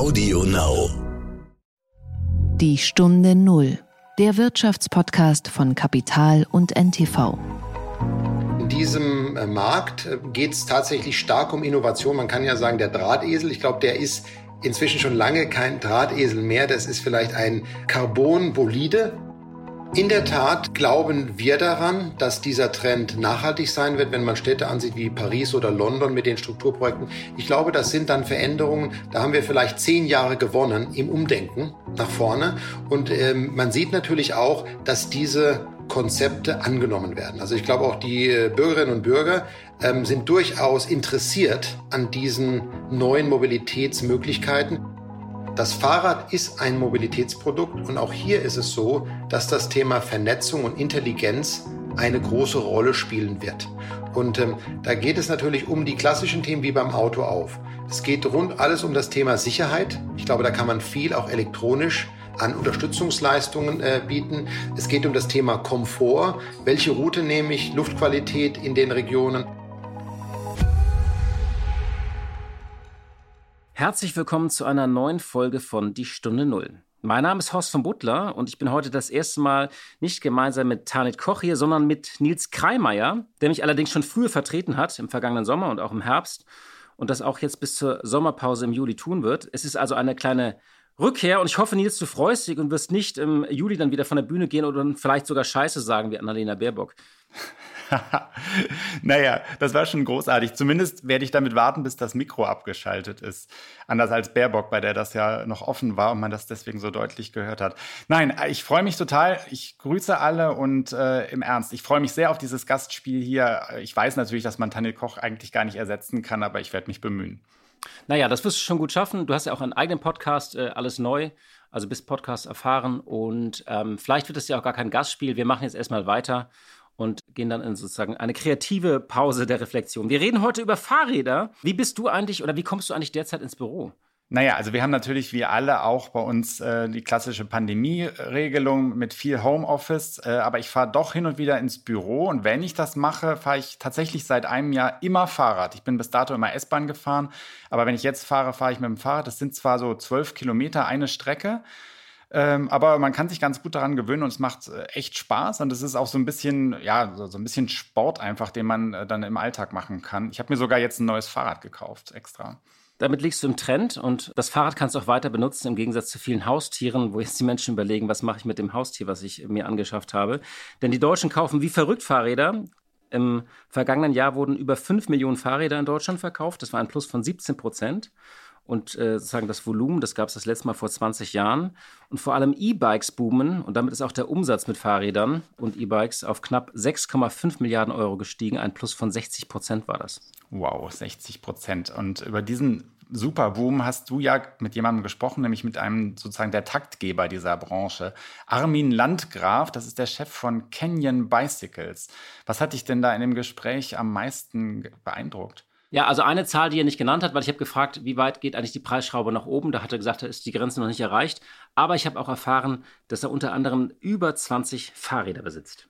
Audio Now. Die Stunde Null. Der Wirtschaftspodcast von Kapital und NTV. In diesem äh, Markt äh, geht es tatsächlich stark um Innovation. Man kann ja sagen, der Drahtesel, ich glaube, der ist inzwischen schon lange kein Drahtesel mehr. Das ist vielleicht ein Carbon-Bolide. In der Tat glauben wir daran, dass dieser Trend nachhaltig sein wird, wenn man Städte ansieht wie Paris oder London mit den Strukturprojekten. Ich glaube, das sind dann Veränderungen, da haben wir vielleicht zehn Jahre gewonnen im Umdenken nach vorne. Und ähm, man sieht natürlich auch, dass diese Konzepte angenommen werden. Also ich glaube auch die äh, Bürgerinnen und Bürger ähm, sind durchaus interessiert an diesen neuen Mobilitätsmöglichkeiten. Das Fahrrad ist ein Mobilitätsprodukt und auch hier ist es so, dass das Thema Vernetzung und Intelligenz eine große Rolle spielen wird. Und ähm, da geht es natürlich um die klassischen Themen wie beim Auto auf. Es geht rund alles um das Thema Sicherheit. Ich glaube, da kann man viel auch elektronisch an Unterstützungsleistungen äh, bieten. Es geht um das Thema Komfort. Welche Route nehme ich? Luftqualität in den Regionen. Herzlich willkommen zu einer neuen Folge von Die Stunde Null. Mein Name ist Horst von Butler und ich bin heute das erste Mal nicht gemeinsam mit Tanit Koch hier, sondern mit Nils Kreimeier, der mich allerdings schon früher vertreten hat, im vergangenen Sommer und auch im Herbst und das auch jetzt bis zur Sommerpause im Juli tun wird. Es ist also eine kleine Rückkehr und ich hoffe, Nils, du freust dich und wirst nicht im Juli dann wieder von der Bühne gehen oder vielleicht sogar Scheiße sagen wie Annalena Baerbock. naja, das war schon großartig. Zumindest werde ich damit warten, bis das Mikro abgeschaltet ist. Anders als Baerbock, bei der das ja noch offen war und man das deswegen so deutlich gehört hat. Nein, ich freue mich total. Ich grüße alle und äh, im Ernst, ich freue mich sehr auf dieses Gastspiel hier. Ich weiß natürlich, dass man Tanil Koch eigentlich gar nicht ersetzen kann, aber ich werde mich bemühen. Naja, das wirst du schon gut schaffen. Du hast ja auch einen eigenen Podcast, äh, alles neu, also bist Podcast erfahren und ähm, vielleicht wird es ja auch gar kein Gastspiel. Wir machen jetzt erstmal weiter und gehen dann in sozusagen eine kreative Pause der Reflexion. Wir reden heute über Fahrräder. Wie bist du eigentlich oder wie kommst du eigentlich derzeit ins Büro? Naja, also wir haben natürlich wie alle auch bei uns äh, die klassische Pandemie-Regelung mit viel Homeoffice, äh, aber ich fahre doch hin und wieder ins Büro und wenn ich das mache, fahre ich tatsächlich seit einem Jahr immer Fahrrad. Ich bin bis dato immer S-Bahn gefahren, aber wenn ich jetzt fahre, fahre ich mit dem Fahrrad. Das sind zwar so zwölf Kilometer eine Strecke, ähm, aber man kann sich ganz gut daran gewöhnen und es macht äh, echt Spaß und es ist auch so ein bisschen, ja, so, so ein bisschen Sport einfach, den man äh, dann im Alltag machen kann. Ich habe mir sogar jetzt ein neues Fahrrad gekauft, extra. Damit liegst du im Trend und das Fahrrad kannst du auch weiter benutzen, im Gegensatz zu vielen Haustieren, wo jetzt die Menschen überlegen, was mache ich mit dem Haustier, was ich mir angeschafft habe. Denn die Deutschen kaufen wie verrückt Fahrräder. Im vergangenen Jahr wurden über 5 Millionen Fahrräder in Deutschland verkauft. Das war ein Plus von 17 Prozent und äh, sozusagen das Volumen, das gab es das letzte Mal vor 20 Jahren. Und vor allem E-Bikes boomen und damit ist auch der Umsatz mit Fahrrädern und E-Bikes auf knapp 6,5 Milliarden Euro gestiegen. Ein Plus von 60 Prozent war das. Wow, 60 Prozent. Und über diesen Superboom hast du ja mit jemandem gesprochen, nämlich mit einem sozusagen der Taktgeber dieser Branche. Armin Landgraf, das ist der Chef von Canyon Bicycles. Was hat dich denn da in dem Gespräch am meisten beeindruckt? Ja, also eine Zahl, die er nicht genannt hat, weil ich habe gefragt, wie weit geht eigentlich die Preisschraube nach oben. Da hat er gesagt, da ist die Grenze noch nicht erreicht. Aber ich habe auch erfahren, dass er unter anderem über 20 Fahrräder besitzt.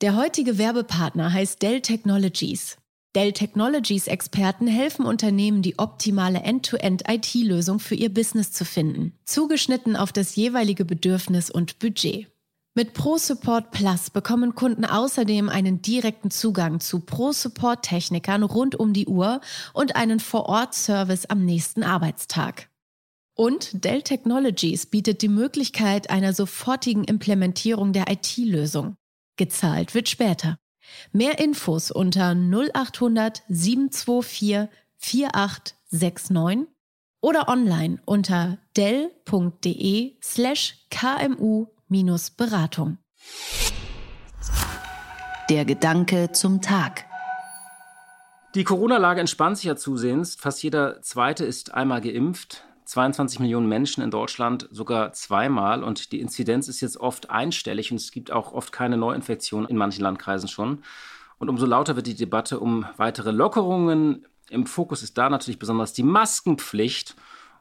Der heutige Werbepartner heißt Dell Technologies. Dell Technologies Experten helfen Unternehmen, die optimale End-to-End-IT-Lösung für ihr Business zu finden, zugeschnitten auf das jeweilige Bedürfnis und Budget. Mit ProSupport Plus bekommen Kunden außerdem einen direkten Zugang zu ProSupport-Technikern rund um die Uhr und einen Vor-Ort-Service am nächsten Arbeitstag. Und Dell Technologies bietet die Möglichkeit einer sofortigen Implementierung der IT-Lösung. Gezahlt wird später. Mehr Infos unter 0800 724 4869 oder online unter dell.de slash kmu beratung Der Gedanke zum Tag. Die Corona-Lage entspannt sich ja zusehends. Fast jeder Zweite ist einmal geimpft. 22 Millionen Menschen in Deutschland sogar zweimal und die Inzidenz ist jetzt oft einstellig und es gibt auch oft keine Neuinfektionen in manchen Landkreisen schon. Und umso lauter wird die Debatte um weitere Lockerungen. Im Fokus ist da natürlich besonders die Maskenpflicht.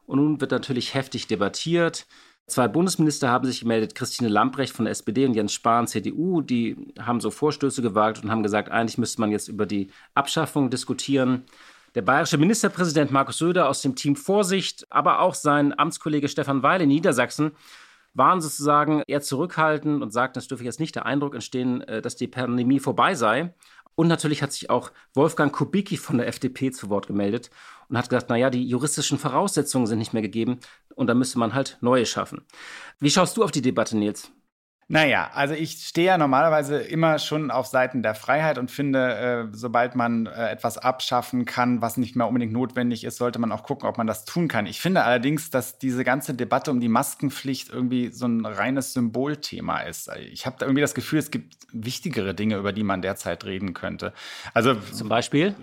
Und nun wird natürlich heftig debattiert. Zwei Bundesminister haben sich gemeldet, Christine Lambrecht von der SPD und Jens Spahn, CDU. Die haben so Vorstöße gewagt und haben gesagt, eigentlich müsste man jetzt über die Abschaffung diskutieren. Der bayerische Ministerpräsident Markus Söder aus dem Team Vorsicht, aber auch sein Amtskollege Stefan Weil in Niedersachsen waren sozusagen eher zurückhaltend und sagten, es dürfe jetzt nicht der Eindruck entstehen, äh, dass die Pandemie vorbei sei. Und natürlich hat sich auch Wolfgang Kubicki von der FDP zu Wort gemeldet und hat gesagt, naja, die juristischen Voraussetzungen sind nicht mehr gegeben und da müsste man halt neue schaffen. Wie schaust du auf die Debatte, Nils? Naja, also ich stehe ja normalerweise immer schon auf Seiten der Freiheit und finde, äh, sobald man äh, etwas abschaffen kann, was nicht mehr unbedingt notwendig ist, sollte man auch gucken, ob man das tun kann. Ich finde allerdings, dass diese ganze Debatte um die Maskenpflicht irgendwie so ein reines Symbolthema ist. Ich habe irgendwie das Gefühl, es gibt wichtigere Dinge, über die man derzeit reden könnte. Also zum Beispiel?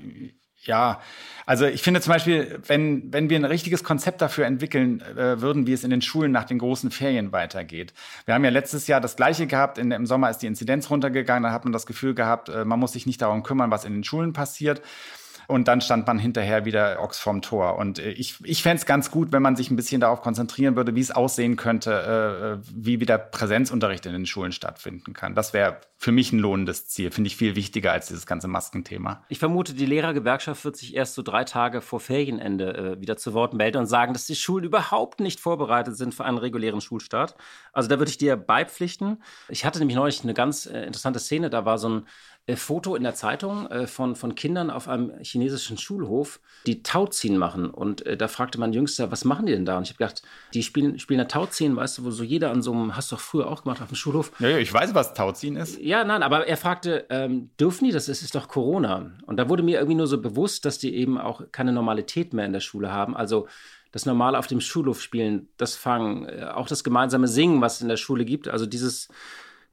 Ja, also ich finde zum Beispiel, wenn, wenn wir ein richtiges Konzept dafür entwickeln äh, würden, wie es in den Schulen nach den großen Ferien weitergeht. Wir haben ja letztes Jahr das Gleiche gehabt. In, Im Sommer ist die Inzidenz runtergegangen. Da hat man das Gefühl gehabt, äh, man muss sich nicht darum kümmern, was in den Schulen passiert und dann stand man hinterher wieder Ochs vorm Tor. Und äh, ich, ich fände es ganz gut, wenn man sich ein bisschen darauf konzentrieren würde, wie es aussehen könnte, äh, äh, wie wieder Präsenzunterricht in den Schulen stattfinden kann. Das wäre für mich ein lohnendes Ziel. Finde ich viel wichtiger als dieses ganze Maskenthema. Ich vermute, die Lehrergewerkschaft wird sich erst so drei Tage vor Ferienende äh, wieder zu Wort melden und sagen, dass die Schulen überhaupt nicht vorbereitet sind für einen regulären Schulstart. Also da würde ich dir beipflichten. Ich hatte nämlich neulich eine ganz äh, interessante Szene. Da war so ein äh, Foto in der Zeitung äh, von, von Kindern auf einem chinesischen Schulhof, die Tauziehen machen. Und äh, da fragte mein Jüngster, was machen die denn da? Und ich habe gedacht, die spielen, spielen da Tauziehen, weißt du, wo so jeder an so einem, hast du doch früher auch gemacht auf dem Schulhof. Ja, ja ich weiß, was Tauziehen ist. Ja, nein, aber er fragte, ähm, dürfen die das? Es ist doch Corona. Und da wurde mir irgendwie nur so bewusst, dass die eben auch keine Normalität mehr in der Schule haben. Also das normale auf dem Schulhof spielen, das Fangen, äh, auch das gemeinsame Singen, was es in der Schule gibt. Also dieses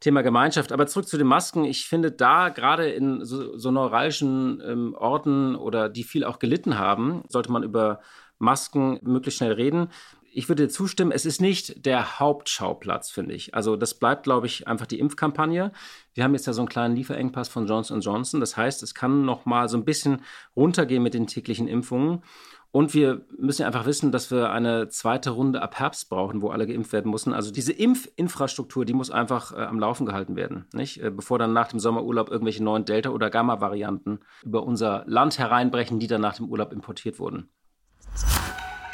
Thema Gemeinschaft. Aber zurück zu den Masken. Ich finde da gerade in so, so neuralgischen ähm, Orten oder die viel auch gelitten haben, sollte man über Masken möglichst schnell reden. Ich würde dir zustimmen, es ist nicht der Hauptschauplatz, finde ich. Also das bleibt, glaube ich, einfach die Impfkampagne. Wir haben jetzt ja so einen kleinen Lieferengpass von Johnson Johnson. Das heißt, es kann noch mal so ein bisschen runtergehen mit den täglichen Impfungen. Und wir müssen einfach wissen, dass wir eine zweite Runde ab Herbst brauchen, wo alle geimpft werden müssen. Also diese Impfinfrastruktur, die muss einfach äh, am Laufen gehalten werden, nicht? Äh, bevor dann nach dem Sommerurlaub irgendwelche neuen Delta- oder Gamma-Varianten über unser Land hereinbrechen, die dann nach dem Urlaub importiert wurden.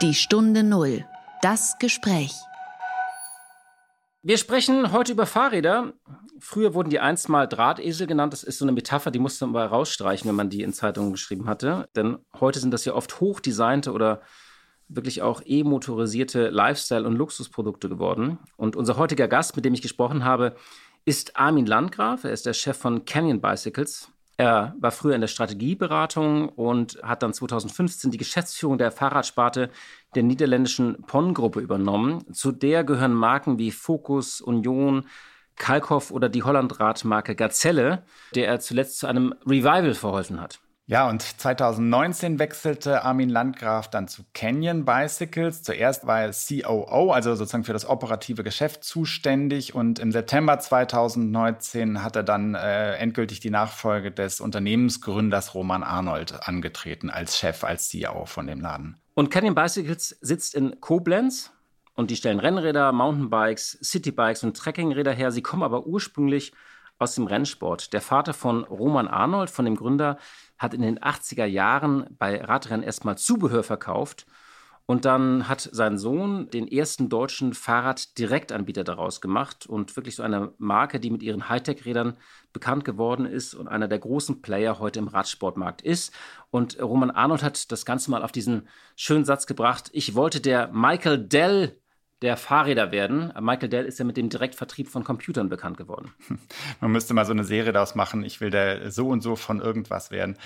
Die Stunde Null. Das Gespräch. Wir sprechen heute über Fahrräder. Früher wurden die einst mal Drahtesel genannt. Das ist so eine Metapher, die musste man mal rausstreichen, wenn man die in Zeitungen geschrieben hatte. Denn heute sind das ja oft hochdesignte oder wirklich auch e-motorisierte Lifestyle- und Luxusprodukte geworden. Und unser heutiger Gast, mit dem ich gesprochen habe, ist Armin Landgraf. Er ist der Chef von Canyon Bicycles. Er war früher in der Strategieberatung und hat dann 2015 die Geschäftsführung der Fahrradsparte der niederländischen PON-Gruppe übernommen. Zu der gehören Marken wie Focus, Union, Kalkhoff oder die Hollandradmarke Gazelle, der er zuletzt zu einem Revival verholfen hat. Ja, und 2019 wechselte Armin Landgraf dann zu Canyon Bicycles. Zuerst war er COO, also sozusagen für das operative Geschäft zuständig. Und im September 2019 hat er dann äh, endgültig die Nachfolge des Unternehmensgründers Roman Arnold angetreten als Chef, als CEO von dem Laden. Und Canyon Bicycles sitzt in Koblenz und die stellen Rennräder, Mountainbikes, Citybikes und Trekkingräder her. Sie kommen aber ursprünglich aus dem Rennsport. Der Vater von Roman Arnold, von dem Gründer, hat in den 80er Jahren bei Radrennen erstmal Zubehör verkauft. Und dann hat sein Sohn den ersten deutschen Fahrraddirektanbieter daraus gemacht und wirklich so eine Marke, die mit ihren Hightech-Rädern bekannt geworden ist und einer der großen Player heute im Radsportmarkt ist. Und Roman Arnold hat das Ganze mal auf diesen schönen Satz gebracht. Ich wollte der Michael Dell der Fahrräder werden. Michael Dell ist ja mit dem Direktvertrieb von Computern bekannt geworden. Man müsste mal so eine Serie daraus machen. Ich will der so und so von irgendwas werden.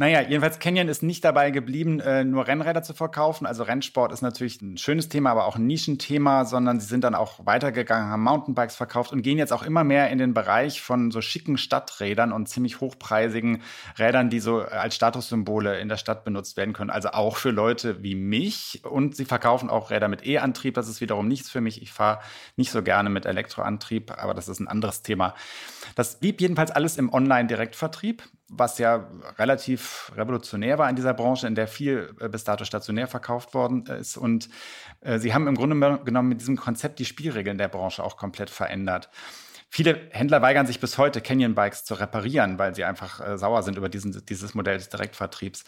Naja, jedenfalls Canyon ist nicht dabei geblieben, äh, nur Rennräder zu verkaufen. Also Rennsport ist natürlich ein schönes Thema, aber auch ein Nischenthema, sondern sie sind dann auch weitergegangen, haben Mountainbikes verkauft und gehen jetzt auch immer mehr in den Bereich von so schicken Stadträdern und ziemlich hochpreisigen Rädern, die so als Statussymbole in der Stadt benutzt werden können. Also auch für Leute wie mich. Und sie verkaufen auch Räder mit E-Antrieb. Das ist wiederum nichts für mich. Ich fahre nicht so gerne mit Elektroantrieb, aber das ist ein anderes Thema. Das blieb jedenfalls alles im Online-Direktvertrieb was ja relativ revolutionär war in dieser Branche, in der viel äh, bis dato stationär verkauft worden ist. Und äh, sie haben im Grunde genommen mit diesem Konzept die Spielregeln der Branche auch komplett verändert. Viele Händler weigern sich bis heute, Canyon-Bikes zu reparieren, weil sie einfach äh, sauer sind über diesen, dieses Modell des Direktvertriebs.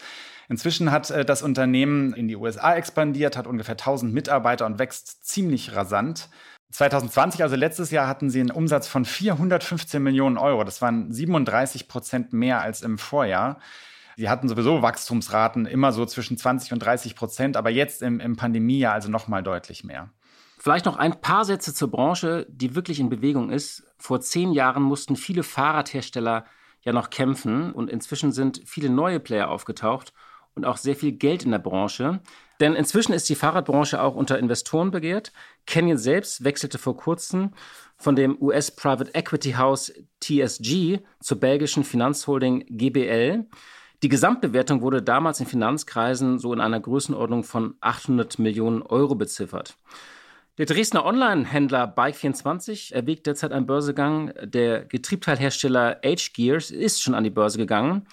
Inzwischen hat äh, das Unternehmen in die USA expandiert, hat ungefähr 1000 Mitarbeiter und wächst ziemlich rasant. 2020, also letztes Jahr, hatten sie einen Umsatz von 415 Millionen Euro. Das waren 37 Prozent mehr als im Vorjahr. Sie hatten sowieso Wachstumsraten immer so zwischen 20 und 30 Prozent, aber jetzt im, im Pandemiejahr also noch mal deutlich mehr. Vielleicht noch ein paar Sätze zur Branche, die wirklich in Bewegung ist. Vor zehn Jahren mussten viele Fahrradhersteller ja noch kämpfen und inzwischen sind viele neue Player aufgetaucht und auch sehr viel Geld in der Branche. Denn inzwischen ist die Fahrradbranche auch unter Investoren begehrt. Canyon selbst wechselte vor kurzem von dem US Private Equity House TSG zur belgischen Finanzholding GBL. Die Gesamtbewertung wurde damals in Finanzkreisen so in einer Größenordnung von 800 Millionen Euro beziffert. Der Dresdner Online-Händler Bike24 erwägt derzeit einen Börsegang. Der Getriebteilhersteller H-Gears ist schon an die Börse gegangen.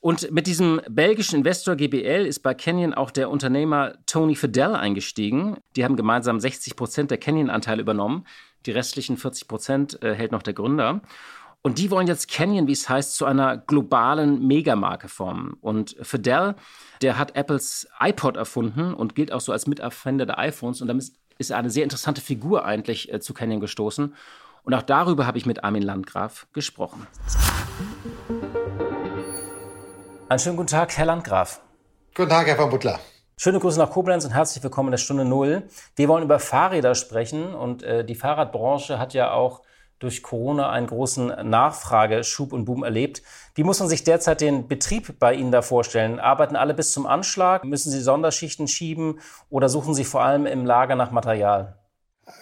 Und mit diesem belgischen Investor GBL ist bei Canyon auch der Unternehmer Tony Fidel eingestiegen. Die haben gemeinsam 60 Prozent der Canyon-Anteile übernommen. Die restlichen 40 Prozent äh, hält noch der Gründer. Und die wollen jetzt Canyon, wie es heißt, zu einer globalen Megamarke formen. Und Fidel, der hat Apples iPod erfunden und gilt auch so als Miterfinder der iPhones. Und damit ist eine sehr interessante Figur eigentlich äh, zu Canyon gestoßen. Und auch darüber habe ich mit Armin Landgraf gesprochen. Einen schönen guten Tag, Herr Landgraf. Guten Tag, Herr von Butler. Schöne Grüße nach Koblenz und herzlich willkommen in der Stunde Null. Wir wollen über Fahrräder sprechen und äh, die Fahrradbranche hat ja auch durch Corona einen großen Nachfrageschub und Boom erlebt. Wie muss man sich derzeit den Betrieb bei Ihnen da vorstellen? Arbeiten alle bis zum Anschlag? Müssen Sie Sonderschichten schieben oder suchen Sie vor allem im Lager nach Material?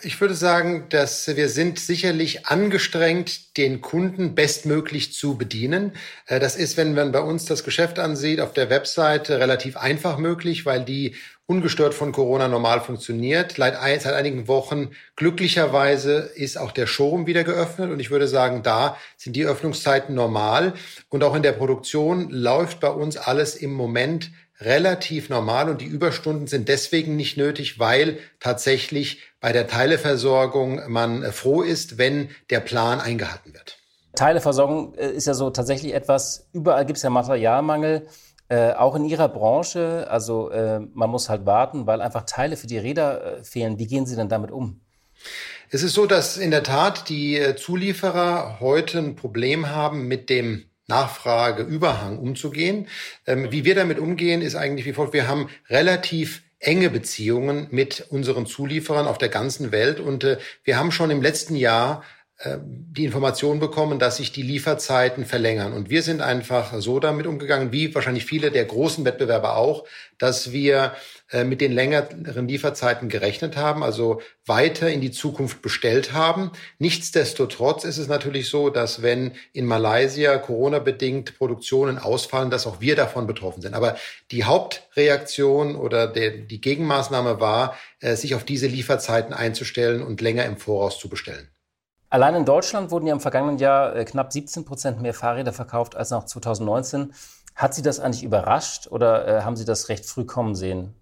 Ich würde sagen, dass wir sind sicherlich angestrengt, den Kunden bestmöglich zu bedienen. Äh, das ist, wenn man bei uns das Geschäft ansieht, auf der Webseite relativ einfach möglich, weil die ungestört von Corona normal funktioniert. Seit einigen Wochen glücklicherweise ist auch der Showroom wieder geöffnet und ich würde sagen, da sind die Öffnungszeiten normal und auch in der Produktion läuft bei uns alles im Moment relativ normal und die Überstunden sind deswegen nicht nötig, weil tatsächlich bei der Teileversorgung man äh, froh ist, wenn der Plan eingehalten wird. Teileversorgung äh, ist ja so tatsächlich etwas, überall gibt es ja Materialmangel, äh, auch in Ihrer Branche. Also äh, man muss halt warten, weil einfach Teile für die Räder äh, fehlen. Wie gehen Sie denn damit um? Es ist so, dass in der Tat die äh, Zulieferer heute ein Problem haben mit dem Nachfrageüberhang umzugehen. Ähm, wie wir damit umgehen, ist eigentlich wie folgt. Wir haben relativ enge Beziehungen mit unseren Zulieferern auf der ganzen Welt und äh, wir haben schon im letzten Jahr die Information bekommen, dass sich die Lieferzeiten verlängern. Und wir sind einfach so damit umgegangen, wie wahrscheinlich viele der großen Wettbewerber auch, dass wir äh, mit den längeren Lieferzeiten gerechnet haben, also weiter in die Zukunft bestellt haben. Nichtsdestotrotz ist es natürlich so, dass wenn in Malaysia Corona-bedingt Produktionen ausfallen, dass auch wir davon betroffen sind. Aber die Hauptreaktion oder der, die Gegenmaßnahme war, äh, sich auf diese Lieferzeiten einzustellen und länger im Voraus zu bestellen. Allein in Deutschland wurden ja im vergangenen Jahr äh, knapp 17 Prozent mehr Fahrräder verkauft als noch 2019. Hat Sie das eigentlich überrascht oder äh, haben Sie das recht früh kommen sehen?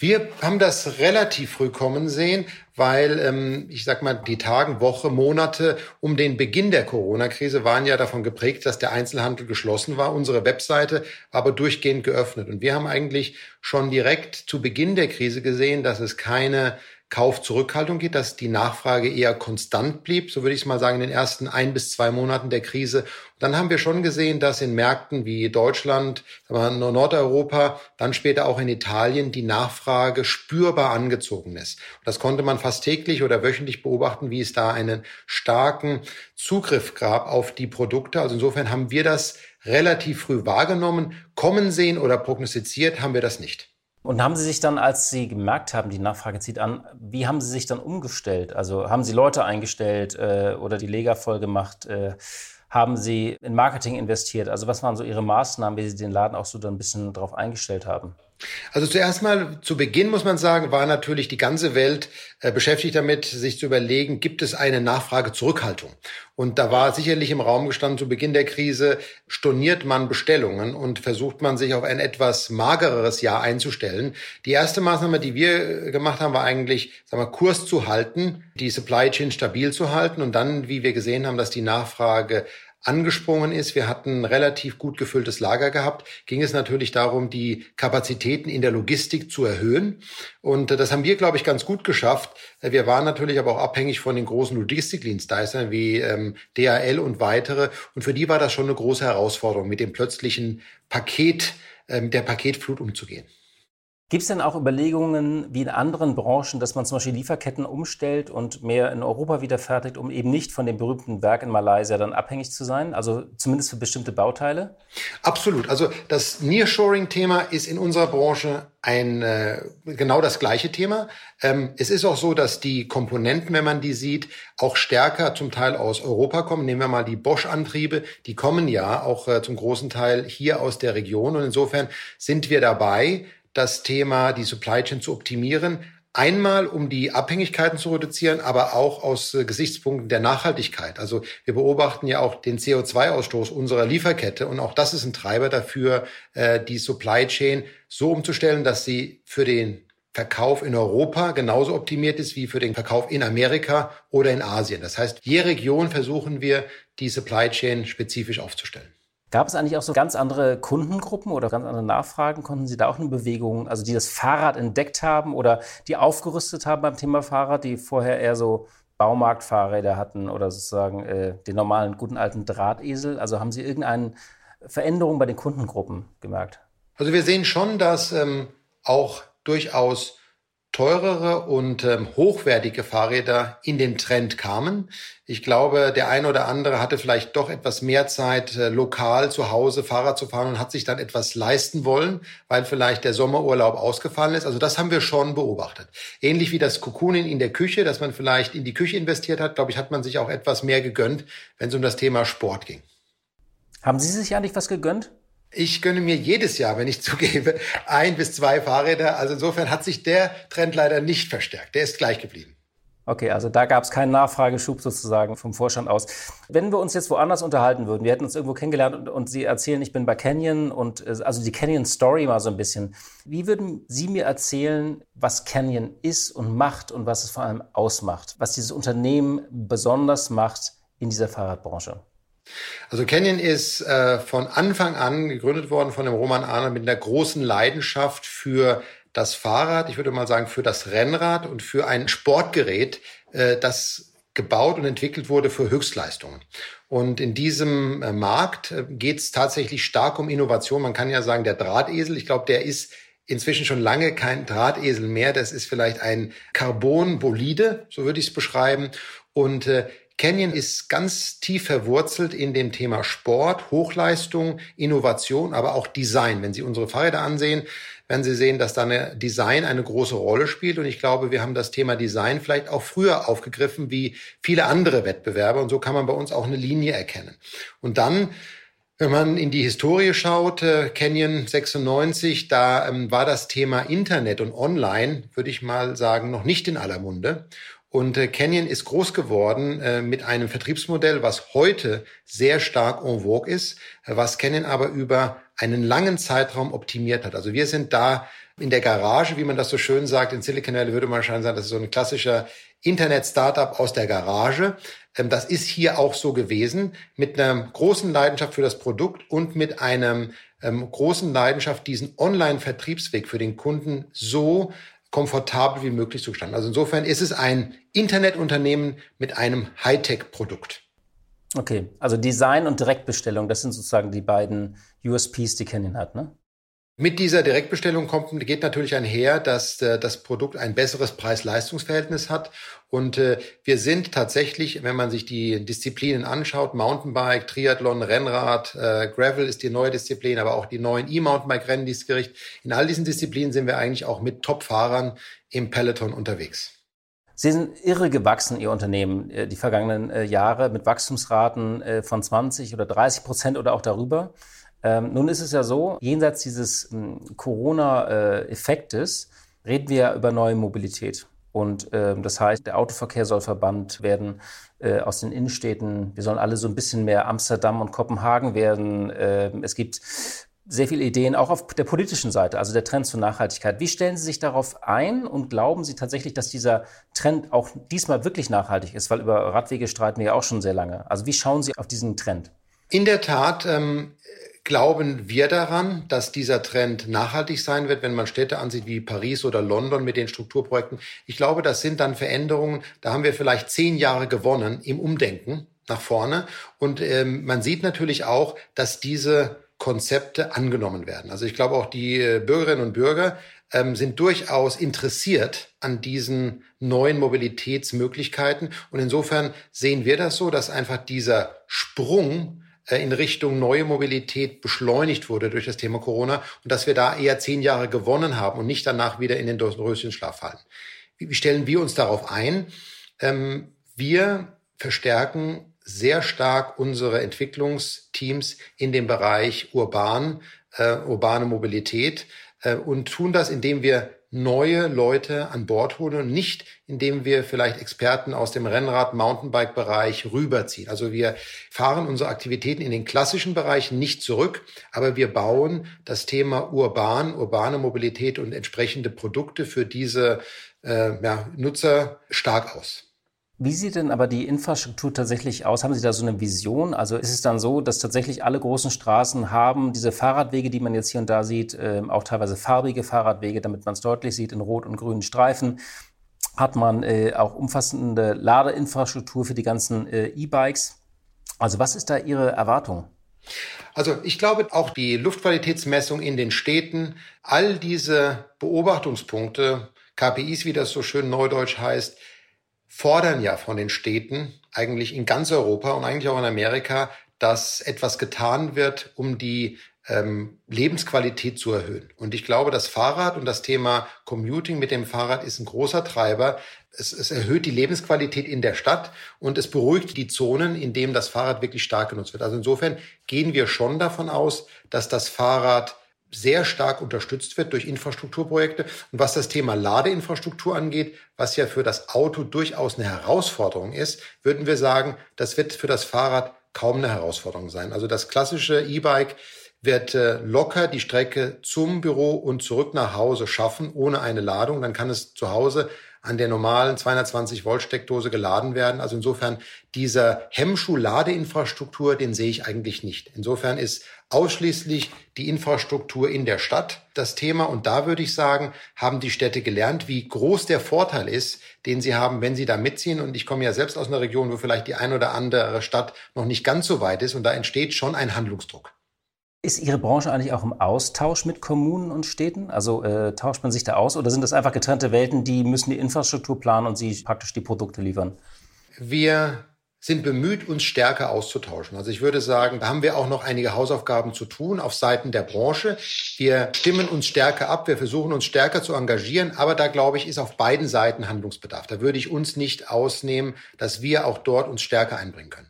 Wir haben das relativ früh kommen sehen, weil ähm, ich sag mal, die Tagen, Woche, Monate um den Beginn der Corona-Krise waren ja davon geprägt, dass der Einzelhandel geschlossen war. Unsere Webseite aber durchgehend geöffnet. Und wir haben eigentlich schon direkt zu Beginn der Krise gesehen, dass es keine Kaufzurückhaltung geht, dass die Nachfrage eher konstant blieb, so würde ich es mal sagen, in den ersten ein bis zwei Monaten der Krise. Und dann haben wir schon gesehen, dass in Märkten wie Deutschland, Nordeuropa, dann später auch in Italien die Nachfrage spürbar angezogen ist. Und das konnte man fast täglich oder wöchentlich beobachten, wie es da einen starken Zugriff gab auf die Produkte. Also insofern haben wir das relativ früh wahrgenommen. Kommen sehen oder prognostiziert haben wir das nicht. Und haben Sie sich dann, als Sie gemerkt haben, die Nachfrage zieht an, wie haben Sie sich dann umgestellt? Also haben Sie Leute eingestellt äh, oder die Lega voll gemacht? Äh, haben Sie in Marketing investiert? Also was waren so Ihre Maßnahmen, wie Sie den Laden auch so dann ein bisschen darauf eingestellt haben? Also zuerst mal zu Beginn muss man sagen, war natürlich die ganze Welt äh, beschäftigt damit, sich zu überlegen, gibt es eine Nachfragezurückhaltung? Und da war sicherlich im Raum gestanden, zu Beginn der Krise storniert man Bestellungen und versucht man sich auf ein etwas magereres Jahr einzustellen. Die erste Maßnahme, die wir äh, gemacht haben, war eigentlich, sagen wir, Kurs zu halten, die Supply Chain stabil zu halten und dann, wie wir gesehen haben, dass die Nachfrage angesprungen ist. Wir hatten relativ gut gefülltes Lager gehabt. Ging es natürlich darum, die Kapazitäten in der Logistik zu erhöhen. Und äh, das haben wir, glaube ich, ganz gut geschafft. Äh, wir waren natürlich aber auch abhängig von den großen Logistikdienstleistern wie ähm, DHL und weitere. Und für die war das schon eine große Herausforderung, mit dem plötzlichen Paket, äh, mit der Paketflut umzugehen. Gibt es denn auch Überlegungen wie in anderen Branchen, dass man zum Beispiel Lieferketten umstellt und mehr in Europa wieder fertigt, um eben nicht von dem berühmten Werk in Malaysia dann abhängig zu sein? Also zumindest für bestimmte Bauteile? Absolut. Also das Nearshoring-Thema ist in unserer Branche ein äh, genau das gleiche Thema. Ähm, es ist auch so, dass die Komponenten, wenn man die sieht, auch stärker zum Teil aus Europa kommen. Nehmen wir mal die Bosch-Antriebe, die kommen ja auch äh, zum großen Teil hier aus der Region. Und insofern sind wir dabei, das Thema, die Supply Chain zu optimieren. Einmal, um die Abhängigkeiten zu reduzieren, aber auch aus äh, Gesichtspunkten der Nachhaltigkeit. Also wir beobachten ja auch den CO2-Ausstoß unserer Lieferkette und auch das ist ein Treiber dafür, äh, die Supply Chain so umzustellen, dass sie für den Verkauf in Europa genauso optimiert ist wie für den Verkauf in Amerika oder in Asien. Das heißt, je Region versuchen wir, die Supply Chain spezifisch aufzustellen. Gab es eigentlich auch so ganz andere Kundengruppen oder ganz andere Nachfragen? Konnten Sie da auch eine Bewegung, also die das Fahrrad entdeckt haben oder die aufgerüstet haben beim Thema Fahrrad, die vorher eher so Baumarktfahrräder hatten oder sozusagen äh, den normalen guten alten Drahtesel? Also haben Sie irgendeine Veränderung bei den Kundengruppen gemerkt? Also wir sehen schon, dass ähm, auch durchaus teurere und ähm, hochwertige Fahrräder in den Trend kamen. Ich glaube, der eine oder andere hatte vielleicht doch etwas mehr Zeit, äh, lokal zu Hause Fahrrad zu fahren und hat sich dann etwas leisten wollen, weil vielleicht der Sommerurlaub ausgefallen ist. Also das haben wir schon beobachtet. Ähnlich wie das Cocooning in der Küche, dass man vielleicht in die Küche investiert hat, glaube ich, hat man sich auch etwas mehr gegönnt, wenn es um das Thema Sport ging. Haben Sie sich eigentlich was gegönnt? Ich gönne mir jedes Jahr, wenn ich zugebe, ein bis zwei Fahrräder. Also insofern hat sich der Trend leider nicht verstärkt. Der ist gleich geblieben. Okay, also da gab es keinen Nachfrageschub sozusagen vom Vorstand aus. Wenn wir uns jetzt woanders unterhalten würden, wir hätten uns irgendwo kennengelernt und, und Sie erzählen, ich bin bei Canyon und äh, also die Canyon Story mal so ein bisschen. Wie würden Sie mir erzählen, was Canyon ist und macht und was es vor allem ausmacht, was dieses Unternehmen besonders macht in dieser Fahrradbranche? Also Canyon ist äh, von Anfang an gegründet worden von dem Roman Arnold mit einer großen Leidenschaft für das Fahrrad, ich würde mal sagen für das Rennrad und für ein Sportgerät, äh, das gebaut und entwickelt wurde für Höchstleistungen. Und in diesem äh, Markt äh, geht es tatsächlich stark um Innovation. Man kann ja sagen, der Drahtesel, ich glaube, der ist inzwischen schon lange kein Drahtesel mehr. Das ist vielleicht ein Carbon-Bolide, so würde ich es beschreiben. Und äh, Canyon ist ganz tief verwurzelt in dem Thema Sport, Hochleistung, Innovation, aber auch Design. Wenn Sie unsere Fahrräder ansehen, werden Sie sehen, dass da eine Design eine große Rolle spielt. Und ich glaube, wir haben das Thema Design vielleicht auch früher aufgegriffen wie viele andere Wettbewerber. Und so kann man bei uns auch eine Linie erkennen. Und dann wenn man in die Historie schaut, äh, Canyon 96, da ähm, war das Thema Internet und Online, würde ich mal sagen, noch nicht in aller Munde. Und äh, Canyon ist groß geworden äh, mit einem Vertriebsmodell, was heute sehr stark en vogue ist, äh, was Canyon aber über einen langen Zeitraum optimiert hat. Also wir sind da in der Garage, wie man das so schön sagt. In Silicon Valley würde man wahrscheinlich sagen, das ist so ein klassischer Internet-Startup aus der Garage. Ähm, das ist hier auch so gewesen, mit einer großen Leidenschaft für das Produkt und mit einem ähm, großen Leidenschaft, diesen Online-Vertriebsweg für den Kunden so komfortabel wie möglich zu gestalten. Also insofern ist es ein Internetunternehmen mit einem Hightech-Produkt. Okay, also Design und Direktbestellung, das sind sozusagen die beiden USPs, die Canon hat, ne? Mit dieser Direktbestellung kommt, geht natürlich einher, dass äh, das Produkt ein besseres Preis-Leistungs-Verhältnis hat. Und äh, wir sind tatsächlich, wenn man sich die Disziplinen anschaut, Mountainbike, Triathlon, Rennrad, äh, Gravel ist die neue Disziplin, aber auch die neuen E-Mountainbike-Rennen, die es gericht. In all diesen Disziplinen sind wir eigentlich auch mit Top-Fahrern im Peloton unterwegs. Sie sind irre gewachsen, Ihr Unternehmen, äh, die vergangenen äh, Jahre mit Wachstumsraten äh, von 20 oder 30 Prozent oder auch darüber. Ähm, nun ist es ja so, jenseits dieses hm, Corona-Effektes reden wir ja über neue Mobilität. Und ähm, das heißt, der Autoverkehr soll verbannt werden äh, aus den Innenstädten. Wir sollen alle so ein bisschen mehr Amsterdam und Kopenhagen werden. Äh, es gibt sehr viele Ideen, auch auf der politischen Seite, also der Trend zur Nachhaltigkeit. Wie stellen Sie sich darauf ein und glauben Sie tatsächlich, dass dieser Trend auch diesmal wirklich nachhaltig ist? Weil über Radwege streiten wir ja auch schon sehr lange. Also wie schauen Sie auf diesen Trend? In der Tat ähm, glauben wir daran, dass dieser Trend nachhaltig sein wird, wenn man Städte ansieht wie Paris oder London mit den Strukturprojekten. Ich glaube, das sind dann Veränderungen, da haben wir vielleicht zehn Jahre gewonnen im Umdenken nach vorne. Und ähm, man sieht natürlich auch, dass diese Konzepte angenommen werden. Also ich glaube auch die äh, Bürgerinnen und Bürger ähm, sind durchaus interessiert an diesen neuen Mobilitätsmöglichkeiten. Und insofern sehen wir das so, dass einfach dieser Sprung in Richtung neue Mobilität beschleunigt wurde durch das Thema Corona und dass wir da eher zehn Jahre gewonnen haben und nicht danach wieder in den Röschenschlaf fallen. Wie stellen wir uns darauf ein? Ähm, wir verstärken sehr stark unsere Entwicklungsteams in dem Bereich urban, äh, urbane Mobilität äh, und tun das, indem wir neue Leute an Bord holen und nicht, indem wir vielleicht Experten aus dem Rennrad, Mountainbike-Bereich rüberziehen. Also wir fahren unsere Aktivitäten in den klassischen Bereichen nicht zurück, aber wir bauen das Thema urban, urbane Mobilität und entsprechende Produkte für diese äh, ja, Nutzer stark aus. Wie sieht denn aber die Infrastruktur tatsächlich aus? Haben Sie da so eine Vision? Also ist es dann so, dass tatsächlich alle großen Straßen haben diese Fahrradwege, die man jetzt hier und da sieht, äh, auch teilweise farbige Fahrradwege, damit man es deutlich sieht, in rot und grünen Streifen? Hat man äh, auch umfassende Ladeinfrastruktur für die ganzen äh, E-Bikes? Also was ist da Ihre Erwartung? Also ich glaube, auch die Luftqualitätsmessung in den Städten, all diese Beobachtungspunkte, KPIs, wie das so schön neudeutsch heißt, fordern ja von den Städten eigentlich in ganz Europa und eigentlich auch in Amerika, dass etwas getan wird, um die ähm, Lebensqualität zu erhöhen. Und ich glaube, das Fahrrad und das Thema Commuting mit dem Fahrrad ist ein großer Treiber. Es, es erhöht die Lebensqualität in der Stadt und es beruhigt die Zonen, in denen das Fahrrad wirklich stark genutzt wird. Also insofern gehen wir schon davon aus, dass das Fahrrad sehr stark unterstützt wird durch Infrastrukturprojekte. Und was das Thema Ladeinfrastruktur angeht, was ja für das Auto durchaus eine Herausforderung ist, würden wir sagen, das wird für das Fahrrad kaum eine Herausforderung sein. Also das klassische E-Bike wird äh, locker die Strecke zum Büro und zurück nach Hause schaffen, ohne eine Ladung. Dann kann es zu Hause an der normalen 220 Volt Steckdose geladen werden. Also insofern dieser Hemmschuh Ladeinfrastruktur, den sehe ich eigentlich nicht. Insofern ist ausschließlich die Infrastruktur in der Stadt das Thema. Und da würde ich sagen, haben die Städte gelernt, wie groß der Vorteil ist, den sie haben, wenn sie da mitziehen. Und ich komme ja selbst aus einer Region, wo vielleicht die ein oder andere Stadt noch nicht ganz so weit ist. Und da entsteht schon ein Handlungsdruck. Ist Ihre Branche eigentlich auch im Austausch mit Kommunen und Städten? Also äh, tauscht man sich da aus oder sind das einfach getrennte Welten, die müssen die Infrastruktur planen und Sie praktisch die Produkte liefern? Wir sind bemüht, uns stärker auszutauschen. Also ich würde sagen, da haben wir auch noch einige Hausaufgaben zu tun auf Seiten der Branche. Wir stimmen uns stärker ab, wir versuchen uns stärker zu engagieren, aber da glaube ich, ist auf beiden Seiten Handlungsbedarf. Da würde ich uns nicht ausnehmen, dass wir auch dort uns stärker einbringen können.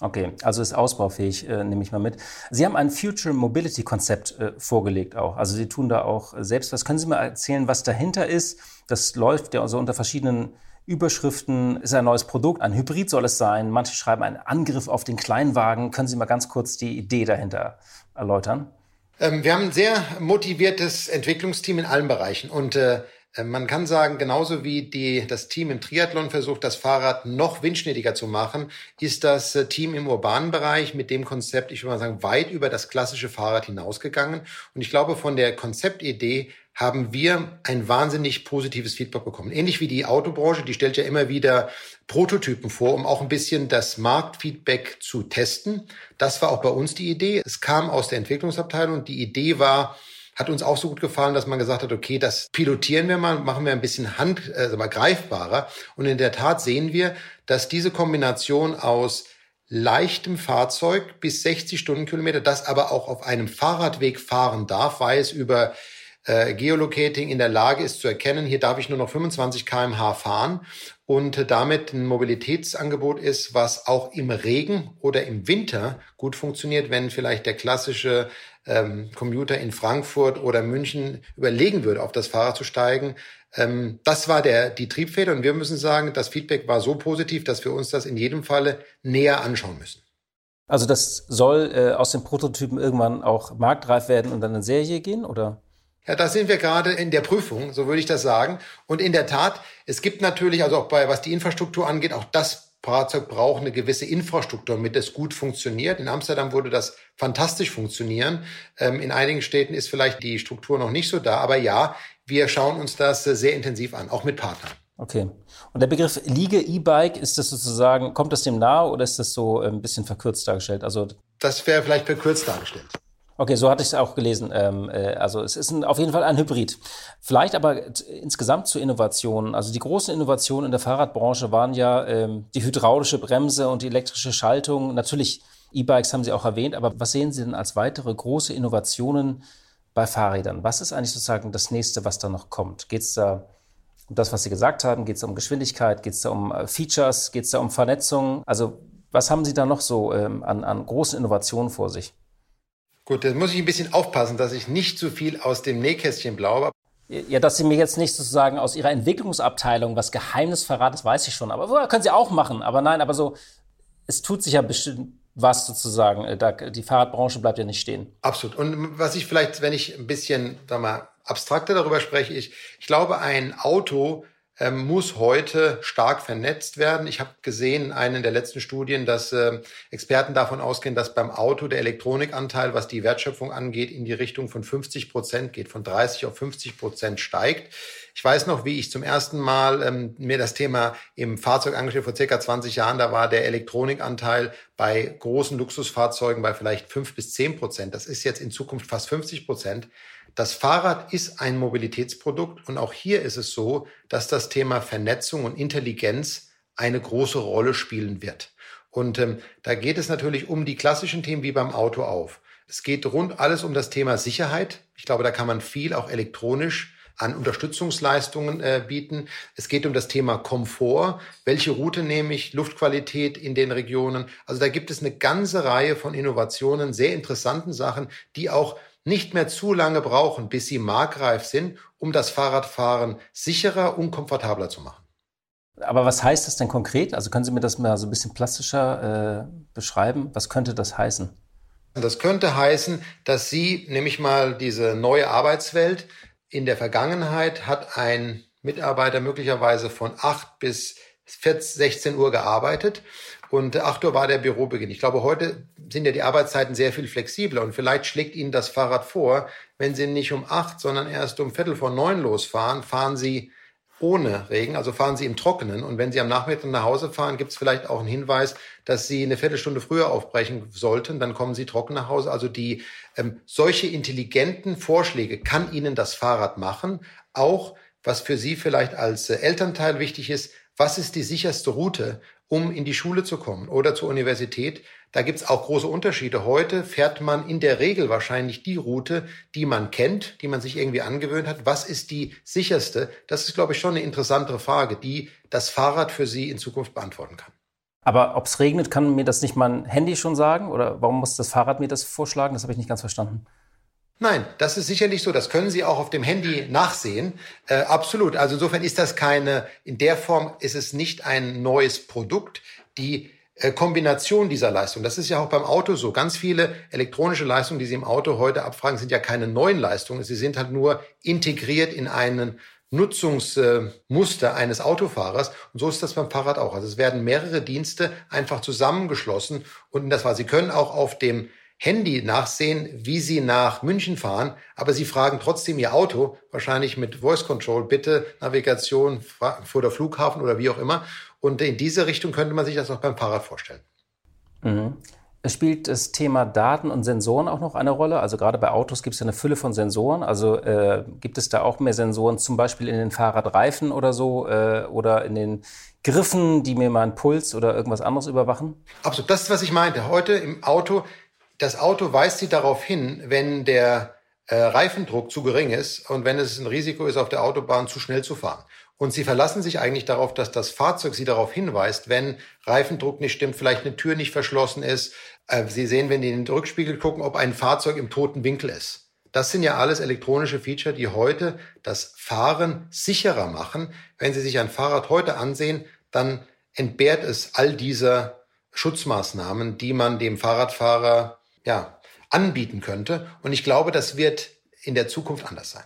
Okay, also ist ausbaufähig, äh, nehme ich mal mit. Sie haben ein Future Mobility Konzept äh, vorgelegt auch. Also Sie tun da auch selbst was. Können Sie mal erzählen, was dahinter ist? Das läuft ja also unter verschiedenen Überschriften. Ist ein neues Produkt, ein Hybrid soll es sein. Manche schreiben einen Angriff auf den Kleinwagen. Können Sie mal ganz kurz die Idee dahinter erläutern? Ähm, wir haben ein sehr motiviertes Entwicklungsteam in allen Bereichen und äh, äh, man kann sagen, genauso wie die, das Team im Triathlon versucht, das Fahrrad noch windschnittiger zu machen, ist das äh, Team im urbanen Bereich mit dem Konzept, ich würde mal sagen, weit über das klassische Fahrrad hinausgegangen. Und ich glaube, von der Konzeptidee haben wir ein wahnsinnig positives Feedback bekommen. Ähnlich wie die Autobranche, die stellt ja immer wieder Prototypen vor, um auch ein bisschen das Marktfeedback zu testen. Das war auch bei uns die Idee. Es kam aus der Entwicklungsabteilung. Die Idee war, hat uns auch so gut gefallen, dass man gesagt hat, okay, das pilotieren wir mal, machen wir ein bisschen hand, also mal greifbarer. Und in der Tat sehen wir, dass diese Kombination aus leichtem Fahrzeug bis 60 Stundenkilometer, das aber auch auf einem Fahrradweg fahren darf, weil es über äh, Geolocating in der Lage ist zu erkennen, hier darf ich nur noch 25 kmh fahren und damit ein Mobilitätsangebot ist, was auch im Regen oder im Winter gut funktioniert, wenn vielleicht der klassische ähm, Commuter in Frankfurt oder München überlegen würde, auf das Fahrrad zu steigen. Ähm, das war der, die Triebfeder und wir müssen sagen, das Feedback war so positiv, dass wir uns das in jedem Falle näher anschauen müssen. Also das soll äh, aus den Prototypen irgendwann auch marktreif werden und dann in Serie gehen, oder? Ja, da sind wir gerade in der Prüfung, so würde ich das sagen. Und in der Tat, es gibt natürlich, also auch bei, was die Infrastruktur angeht, auch das Fahrzeug braucht eine gewisse Infrastruktur, damit es gut funktioniert. In Amsterdam würde das fantastisch funktionieren. Ähm, in einigen Städten ist vielleicht die Struktur noch nicht so da. Aber ja, wir schauen uns das sehr intensiv an, auch mit Partnern. Okay. Und der Begriff Liege E-Bike, ist das sozusagen, kommt das dem nahe oder ist das so ein bisschen verkürzt dargestellt? Also das wäre vielleicht verkürzt dargestellt. Okay, so hatte ich es auch gelesen. Ähm, äh, also es ist ein, auf jeden Fall ein Hybrid. Vielleicht aber insgesamt zu Innovationen. Also die großen Innovationen in der Fahrradbranche waren ja ähm, die hydraulische Bremse und die elektrische Schaltung. Natürlich E-Bikes haben Sie auch erwähnt, aber was sehen Sie denn als weitere große Innovationen bei Fahrrädern? Was ist eigentlich sozusagen das nächste, was da noch kommt? Geht es da um das, was Sie gesagt haben? Geht es um Geschwindigkeit? Geht es da um äh, Features? Geht es da um Vernetzung? Also was haben Sie da noch so ähm, an, an großen Innovationen vor sich? Gut, da muss ich ein bisschen aufpassen, dass ich nicht zu viel aus dem Nähkästchen blaue. Ja, dass Sie mir jetzt nicht sozusagen aus Ihrer Entwicklungsabteilung was Geheimnis verraten, das weiß ich schon. Aber können Sie auch machen. Aber nein, aber so, es tut sich ja bestimmt was sozusagen. Da, die Fahrradbranche bleibt ja nicht stehen. Absolut. Und was ich vielleicht, wenn ich ein bisschen, sag mal, abstrakter darüber spreche, ich, ich glaube, ein Auto muss heute stark vernetzt werden. Ich habe gesehen in einer der letzten Studien, dass äh, Experten davon ausgehen, dass beim Auto der Elektronikanteil, was die Wertschöpfung angeht, in die Richtung von 50 Prozent geht, von 30 auf 50 Prozent steigt. Ich weiß noch, wie ich zum ersten Mal ähm, mir das Thema im Fahrzeug angestellt vor circa 20 Jahren, da war der Elektronikanteil bei großen Luxusfahrzeugen bei vielleicht 5 bis 10 Prozent. Das ist jetzt in Zukunft fast 50 Prozent. Das Fahrrad ist ein Mobilitätsprodukt und auch hier ist es so, dass das Thema Vernetzung und Intelligenz eine große Rolle spielen wird. Und ähm, da geht es natürlich um die klassischen Themen wie beim Auto auf. Es geht rund alles um das Thema Sicherheit. Ich glaube, da kann man viel auch elektronisch an Unterstützungsleistungen äh, bieten. Es geht um das Thema Komfort. Welche Route nehme ich? Luftqualität in den Regionen. Also da gibt es eine ganze Reihe von Innovationen, sehr interessanten Sachen, die auch nicht mehr zu lange brauchen, bis sie markreif sind, um das Fahrradfahren sicherer und komfortabler zu machen. Aber was heißt das denn konkret? Also können Sie mir das mal so ein bisschen plastischer äh, beschreiben? Was könnte das heißen? Das könnte heißen, dass Sie, nämlich mal diese neue Arbeitswelt, in der Vergangenheit hat ein Mitarbeiter möglicherweise von 8 bis 14, 16 Uhr gearbeitet und 8 Uhr war der Bürobeginn. Ich glaube, heute sind ja die Arbeitszeiten sehr viel flexibler und vielleicht schlägt Ihnen das Fahrrad vor, wenn Sie nicht um 8, sondern erst um Viertel vor neun losfahren, fahren Sie ohne Regen, also fahren Sie im Trockenen. Und wenn Sie am Nachmittag nach Hause fahren, gibt es vielleicht auch einen Hinweis, dass Sie eine Viertelstunde früher aufbrechen sollten, dann kommen Sie trocken nach Hause. Also die ähm, solche intelligenten Vorschläge kann Ihnen das Fahrrad machen. Auch was für Sie vielleicht als äh, Elternteil wichtig ist, was ist die sicherste Route, um in die Schule zu kommen oder zur Universität. Da gibt's auch große Unterschiede. Heute fährt man in der Regel wahrscheinlich die Route, die man kennt, die man sich irgendwie angewöhnt hat. Was ist die sicherste? Das ist, glaube ich, schon eine interessantere Frage, die das Fahrrad für Sie in Zukunft beantworten kann. Aber ob es regnet, kann mir das nicht mein Handy schon sagen? Oder warum muss das Fahrrad mir das vorschlagen? Das habe ich nicht ganz verstanden. Nein, das ist sicherlich so. Das können Sie auch auf dem Handy nachsehen. Äh, absolut. Also insofern ist das keine, in der Form ist es nicht ein neues Produkt. Die äh, Kombination dieser Leistung, das ist ja auch beim Auto so. Ganz viele elektronische Leistungen, die Sie im Auto heute abfragen, sind ja keine neuen Leistungen. Sie sind halt nur integriert in einen Nutzungsmuster eines Autofahrers. Und so ist das beim Fahrrad auch. Also es werden mehrere Dienste einfach zusammengeschlossen. Und das war, Sie können auch auf dem Handy nachsehen, wie Sie nach München fahren, aber Sie fragen trotzdem Ihr Auto, wahrscheinlich mit Voice Control, bitte Navigation vor der Flughafen oder wie auch immer. Und in diese Richtung könnte man sich das auch beim Fahrrad vorstellen. Mhm. Es spielt das Thema Daten und Sensoren auch noch eine Rolle. Also gerade bei Autos gibt es ja eine Fülle von Sensoren. Also äh, gibt es da auch mehr Sensoren, zum Beispiel in den Fahrradreifen oder so äh, oder in den Griffen, die mir meinen Puls oder irgendwas anderes überwachen? Absolut, das ist, was ich meinte. Heute im Auto das Auto weist sie darauf hin, wenn der äh, Reifendruck zu gering ist und wenn es ein Risiko ist, auf der Autobahn zu schnell zu fahren. Und sie verlassen sich eigentlich darauf, dass das Fahrzeug sie darauf hinweist, wenn Reifendruck nicht stimmt, vielleicht eine Tür nicht verschlossen ist. Äh, sie sehen, wenn die in den Rückspiegel gucken, ob ein Fahrzeug im toten Winkel ist. Das sind ja alles elektronische Feature, die heute das Fahren sicherer machen. Wenn Sie sich ein Fahrrad heute ansehen, dann entbehrt es all dieser Schutzmaßnahmen, die man dem Fahrradfahrer ja, anbieten könnte. Und ich glaube, das wird in der Zukunft anders sein.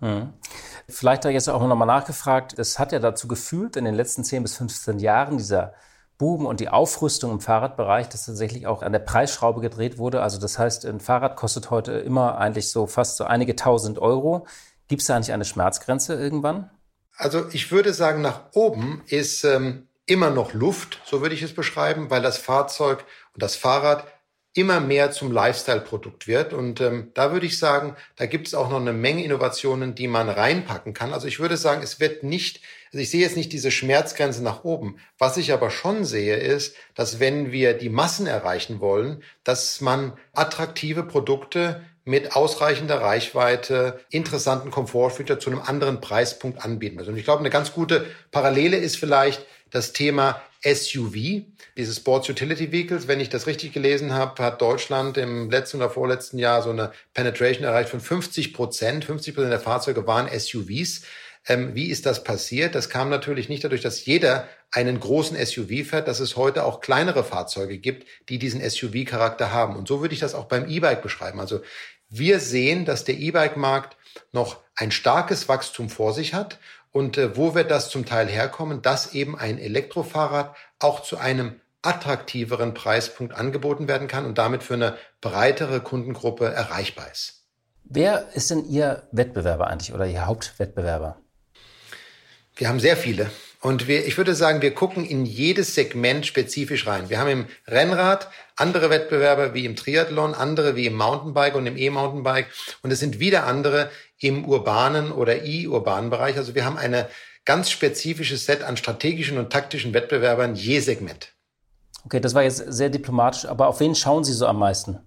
Hm. Vielleicht da jetzt auch nochmal nachgefragt, es hat ja dazu geführt, in den letzten 10 bis 15 Jahren dieser Buben und die Aufrüstung im Fahrradbereich, dass tatsächlich auch an der Preisschraube gedreht wurde. Also das heißt, ein Fahrrad kostet heute immer eigentlich so fast so einige tausend Euro. Gibt es da eigentlich eine Schmerzgrenze irgendwann? Also ich würde sagen, nach oben ist ähm, immer noch Luft, so würde ich es beschreiben, weil das Fahrzeug und das Fahrrad immer mehr zum Lifestyle-Produkt wird. Und ähm, da würde ich sagen, da gibt es auch noch eine Menge Innovationen, die man reinpacken kann. Also ich würde sagen, es wird nicht, also ich sehe jetzt nicht diese Schmerzgrenze nach oben. Was ich aber schon sehe, ist, dass wenn wir die Massen erreichen wollen, dass man attraktive Produkte mit ausreichender Reichweite, interessanten Komfortfeature zu einem anderen Preispunkt anbieten muss. Und ich glaube, eine ganz gute Parallele ist vielleicht das Thema SUV, diese Sports Utility Vehicles. Wenn ich das richtig gelesen habe, hat Deutschland im letzten oder vorletzten Jahr so eine Penetration erreicht von 50 Prozent. 50 Prozent der Fahrzeuge waren SUVs. Ähm, wie ist das passiert? Das kam natürlich nicht dadurch, dass jeder einen großen SUV fährt, dass es heute auch kleinere Fahrzeuge gibt, die diesen SUV-Charakter haben. Und so würde ich das auch beim E-Bike beschreiben. Also wir sehen, dass der E-Bike-Markt noch ein starkes Wachstum vor sich hat und äh, wo wird das zum Teil herkommen, dass eben ein Elektrofahrrad auch zu einem attraktiveren Preispunkt angeboten werden kann und damit für eine breitere Kundengruppe erreichbar ist. Wer ist denn Ihr Wettbewerber eigentlich oder Ihr Hauptwettbewerber? Wir haben sehr viele. Und wir, ich würde sagen, wir gucken in jedes Segment spezifisch rein. Wir haben im Rennrad andere Wettbewerber wie im Triathlon, andere wie im Mountainbike und im E-Mountainbike. Und es sind wieder andere im urbanen oder i-urbanen Bereich. Also wir haben eine ganz spezifisches Set an strategischen und taktischen Wettbewerbern je Segment. Okay, das war jetzt sehr diplomatisch, aber auf wen schauen Sie so am meisten?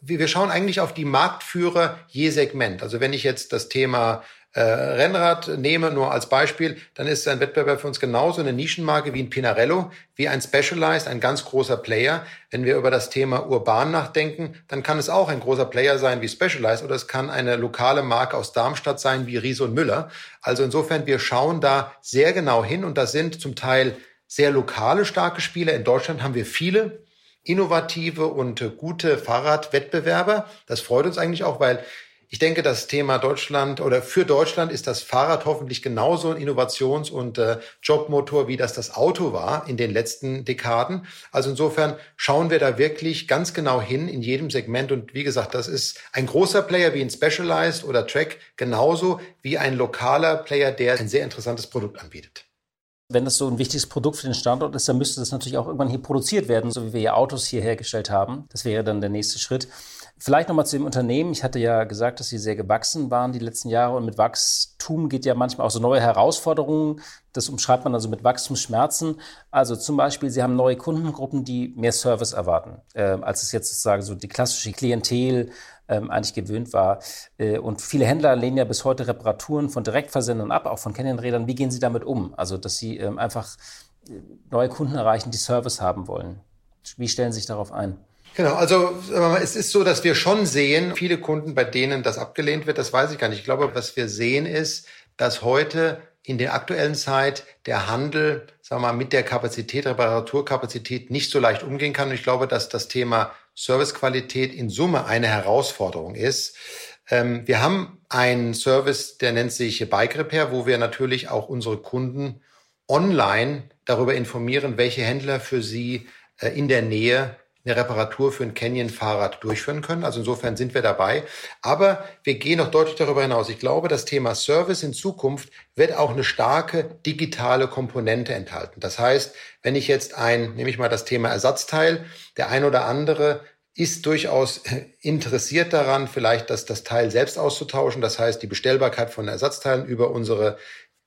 Wir schauen eigentlich auf die Marktführer je Segment. Also wenn ich jetzt das Thema äh, Rennrad nehme, nur als Beispiel, dann ist ein Wettbewerb für uns genauso eine Nischenmarke wie ein Pinarello, wie ein Specialized, ein ganz großer Player. Wenn wir über das Thema urban nachdenken, dann kann es auch ein großer Player sein wie Specialized oder es kann eine lokale Marke aus Darmstadt sein wie Ries und Müller. Also insofern, wir schauen da sehr genau hin und das sind zum Teil sehr lokale starke Spieler. In Deutschland haben wir viele innovative und gute Fahrradwettbewerber. Das freut uns eigentlich auch, weil ich denke, das Thema Deutschland oder für Deutschland ist das Fahrrad hoffentlich genauso ein Innovations- und äh, Jobmotor, wie das das Auto war in den letzten Dekaden. Also insofern schauen wir da wirklich ganz genau hin in jedem Segment. Und wie gesagt, das ist ein großer Player wie ein Specialized oder Track genauso wie ein lokaler Player, der ein sehr interessantes Produkt anbietet. Wenn das so ein wichtiges Produkt für den Standort ist, dann müsste das natürlich auch irgendwann hier produziert werden, so wie wir ja Autos hier hergestellt haben. Das wäre dann der nächste Schritt. Vielleicht nochmal zu dem Unternehmen. Ich hatte ja gesagt, dass Sie sehr gewachsen waren die letzten Jahre und mit Wachstum geht ja manchmal auch so neue Herausforderungen. Das umschreibt man also mit Wachstumsschmerzen. Also zum Beispiel, Sie haben neue Kundengruppen, die mehr Service erwarten, äh, als es jetzt sozusagen so die klassische Klientel ähm, eigentlich gewöhnt war. Äh, und viele Händler lehnen ja bis heute Reparaturen von Direktversendern ab, auch von Canyon-Rädern. Wie gehen Sie damit um? Also, dass Sie ähm, einfach äh, neue Kunden erreichen, die Service haben wollen. Wie stellen Sie sich darauf ein? Genau, also es ist so, dass wir schon sehen, viele Kunden, bei denen das abgelehnt wird, das weiß ich gar nicht. Ich glaube, was wir sehen ist, dass heute in der aktuellen Zeit der Handel, sagen wir mal, mit der Kapazität, Reparaturkapazität nicht so leicht umgehen kann. Und ich glaube, dass das Thema Servicequalität in Summe eine Herausforderung ist. Ähm, wir haben einen Service, der nennt sich Bike Repair, wo wir natürlich auch unsere Kunden online darüber informieren, welche Händler für sie äh, in der Nähe eine Reparatur für ein Canyon-Fahrrad durchführen können. Also insofern sind wir dabei. Aber wir gehen noch deutlich darüber hinaus. Ich glaube, das Thema Service in Zukunft wird auch eine starke digitale Komponente enthalten. Das heißt, wenn ich jetzt ein, nehme ich mal das Thema Ersatzteil, der ein oder andere ist durchaus interessiert daran, vielleicht das, das Teil selbst auszutauschen. Das heißt, die Bestellbarkeit von Ersatzteilen über unsere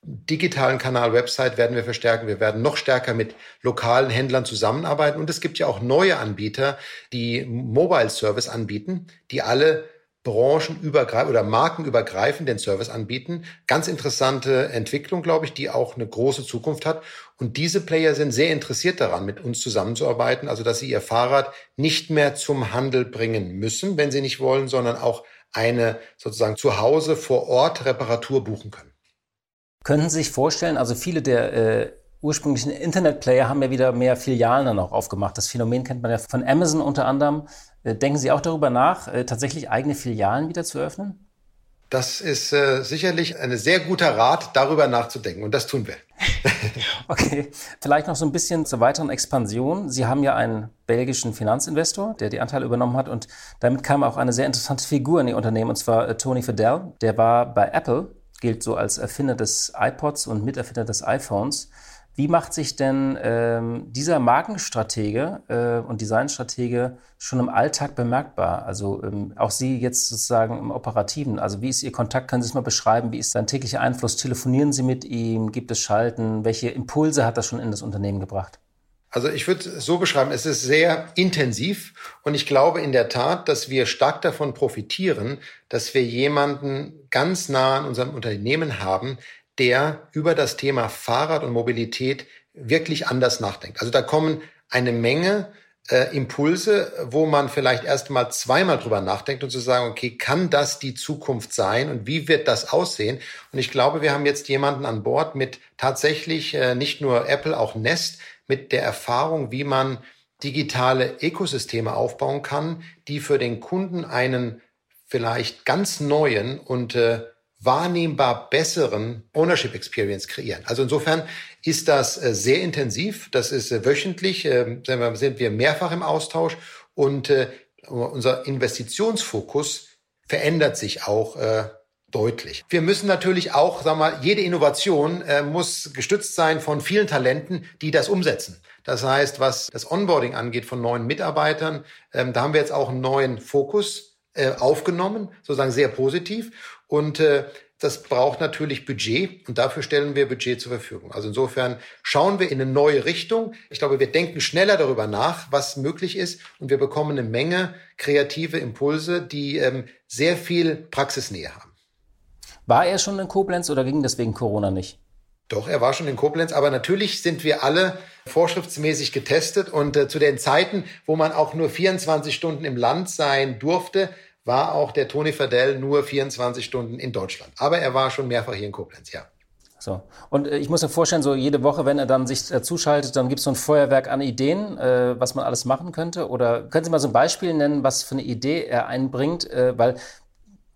digitalen Kanal Website werden wir verstärken. Wir werden noch stärker mit lokalen Händlern zusammenarbeiten. Und es gibt ja auch neue Anbieter, die Mobile Service anbieten, die alle branchenübergreifend oder markenübergreifend den Service anbieten. Ganz interessante Entwicklung, glaube ich, die auch eine große Zukunft hat. Und diese Player sind sehr interessiert daran, mit uns zusammenzuarbeiten, also dass sie ihr Fahrrad nicht mehr zum Handel bringen müssen, wenn sie nicht wollen, sondern auch eine sozusagen zu Hause vor Ort Reparatur buchen können. Können Sie sich vorstellen, also viele der äh, ursprünglichen Internetplayer haben ja wieder mehr Filialen dann auch aufgemacht. Das Phänomen kennt man ja von Amazon unter anderem. Äh, denken Sie auch darüber nach, äh, tatsächlich eigene Filialen wieder zu öffnen? Das ist äh, sicherlich ein sehr guter Rat, darüber nachzudenken. Und das tun wir. okay, vielleicht noch so ein bisschen zur weiteren Expansion. Sie haben ja einen belgischen Finanzinvestor, der die Anteile übernommen hat. Und damit kam auch eine sehr interessante Figur in Ihr Unternehmen, und zwar äh, Tony Fadell. Der war bei Apple, gilt so als Erfinder des iPods und Miterfinder des iPhones. Wie macht sich denn ähm, dieser Markenstratege äh, und Designstratege schon im Alltag bemerkbar? Also ähm, auch Sie jetzt sozusagen im Operativen. Also wie ist Ihr Kontakt? Können Sie es mal beschreiben? Wie ist sein täglicher Einfluss? Telefonieren Sie mit ihm? Gibt es Schalten? Welche Impulse hat das schon in das Unternehmen gebracht? Also ich würde es so beschreiben, es ist sehr intensiv und ich glaube in der Tat, dass wir stark davon profitieren, dass wir jemanden ganz nah an unserem Unternehmen haben, der über das Thema Fahrrad und Mobilität wirklich anders nachdenkt. Also da kommen eine Menge äh, Impulse, wo man vielleicht erst mal zweimal drüber nachdenkt und zu sagen, okay, kann das die Zukunft sein und wie wird das aussehen? Und ich glaube, wir haben jetzt jemanden an Bord mit tatsächlich äh, nicht nur Apple, auch Nest, mit der Erfahrung, wie man digitale Ökosysteme aufbauen kann, die für den Kunden einen vielleicht ganz neuen und äh, wahrnehmbar besseren Ownership Experience kreieren. Also insofern ist das äh, sehr intensiv. Das ist äh, wöchentlich, ähm, sind wir mehrfach im Austausch und äh, unser Investitionsfokus verändert sich auch deutlich. Wir müssen natürlich auch, sagen wir, jede Innovation muss gestützt sein von vielen Talenten, die das umsetzen. Das heißt, was das Onboarding angeht von neuen Mitarbeitern, ähm, da haben wir jetzt auch einen neuen Fokus aufgenommen, sozusagen sehr positiv. Und äh, das braucht natürlich Budget und dafür stellen wir Budget zur Verfügung. Also insofern schauen wir in eine neue Richtung. Ich glaube, wir denken schneller darüber nach, was möglich ist und wir bekommen eine Menge kreative Impulse, die ähm, sehr viel Praxisnähe haben. War er schon in Koblenz oder ging das wegen Corona nicht? Doch, er war schon in Koblenz, aber natürlich sind wir alle vorschriftsmäßig getestet und äh, zu den Zeiten, wo man auch nur 24 Stunden im Land sein durfte, war auch der Toni Verdell nur 24 Stunden in Deutschland. Aber er war schon mehrfach hier in Koblenz, ja. So. Und äh, ich muss mir vorstellen, so jede Woche, wenn er dann sich äh, zuschaltet, dann gibt es so ein Feuerwerk an Ideen, äh, was man alles machen könnte. Oder können Sie mal so ein Beispiel nennen, was für eine Idee er einbringt? Äh, weil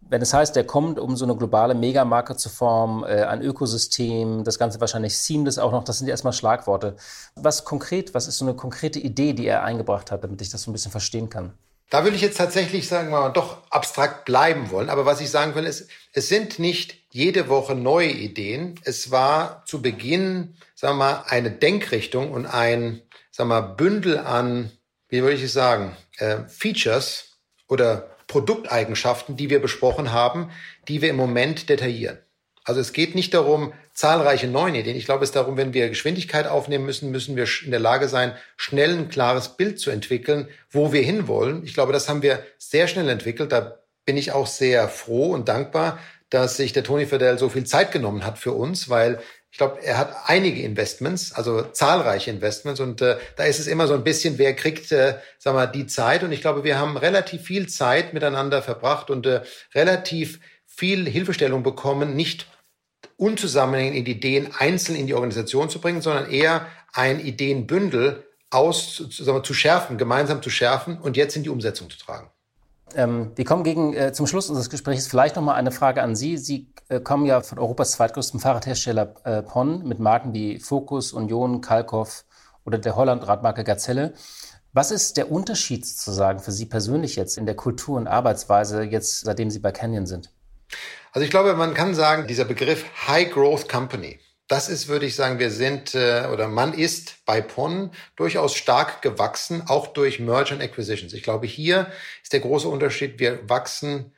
wenn es heißt, der kommt, um so eine globale Megamarke zu formen, äh, ein Ökosystem, das Ganze wahrscheinlich seamless auch noch, das sind ja erstmal Schlagworte. Was konkret, was ist so eine konkrete Idee, die er eingebracht hat, damit ich das so ein bisschen verstehen kann? Da will ich jetzt tatsächlich sagen wir mal doch abstrakt bleiben wollen. Aber was ich sagen will, ist, es sind nicht jede Woche neue Ideen. Es war zu Beginn, sagen wir mal, eine Denkrichtung und ein, sagen wir mal, Bündel an, wie würde ich es sagen, äh, Features oder Produkteigenschaften, die wir besprochen haben, die wir im Moment detaillieren. Also es geht nicht darum, zahlreiche neue Ideen. Ich glaube, es ist darum, wenn wir Geschwindigkeit aufnehmen müssen, müssen wir in der Lage sein, schnell ein klares Bild zu entwickeln, wo wir hinwollen. Ich glaube, das haben wir sehr schnell entwickelt. Da bin ich auch sehr froh und dankbar, dass sich der Tony Fidel so viel Zeit genommen hat für uns, weil ich glaube, er hat einige Investments, also zahlreiche Investments und äh, da ist es immer so ein bisschen, wer kriegt, äh, sagen wir, die Zeit und ich glaube, wir haben relativ viel Zeit miteinander verbracht und äh, relativ viel Hilfestellung bekommen, nicht unzusammenhängende Ideen einzeln in die Organisation zu bringen, sondern eher ein Ideenbündel aus, sagen wir, zu schärfen, gemeinsam zu schärfen und jetzt in die Umsetzung zu tragen. Ähm, wir kommen gegen, äh, zum Schluss unseres Gesprächs vielleicht noch mal eine Frage an Sie. Sie äh, kommen ja von Europas zweitgrößten Fahrradhersteller äh, PON mit Marken wie Focus, Union, Kalkoff oder der Holland-Radmarke Gazelle. Was ist der Unterschied sozusagen für Sie persönlich jetzt in der Kultur und Arbeitsweise, jetzt seitdem Sie bei Canyon sind? Also ich glaube, man kann sagen, dieser Begriff High Growth Company, das ist, würde ich sagen, wir sind äh, oder man ist bei PON durchaus stark gewachsen, auch durch Merger and Acquisitions. Ich glaube, hier ist der große Unterschied, wir wachsen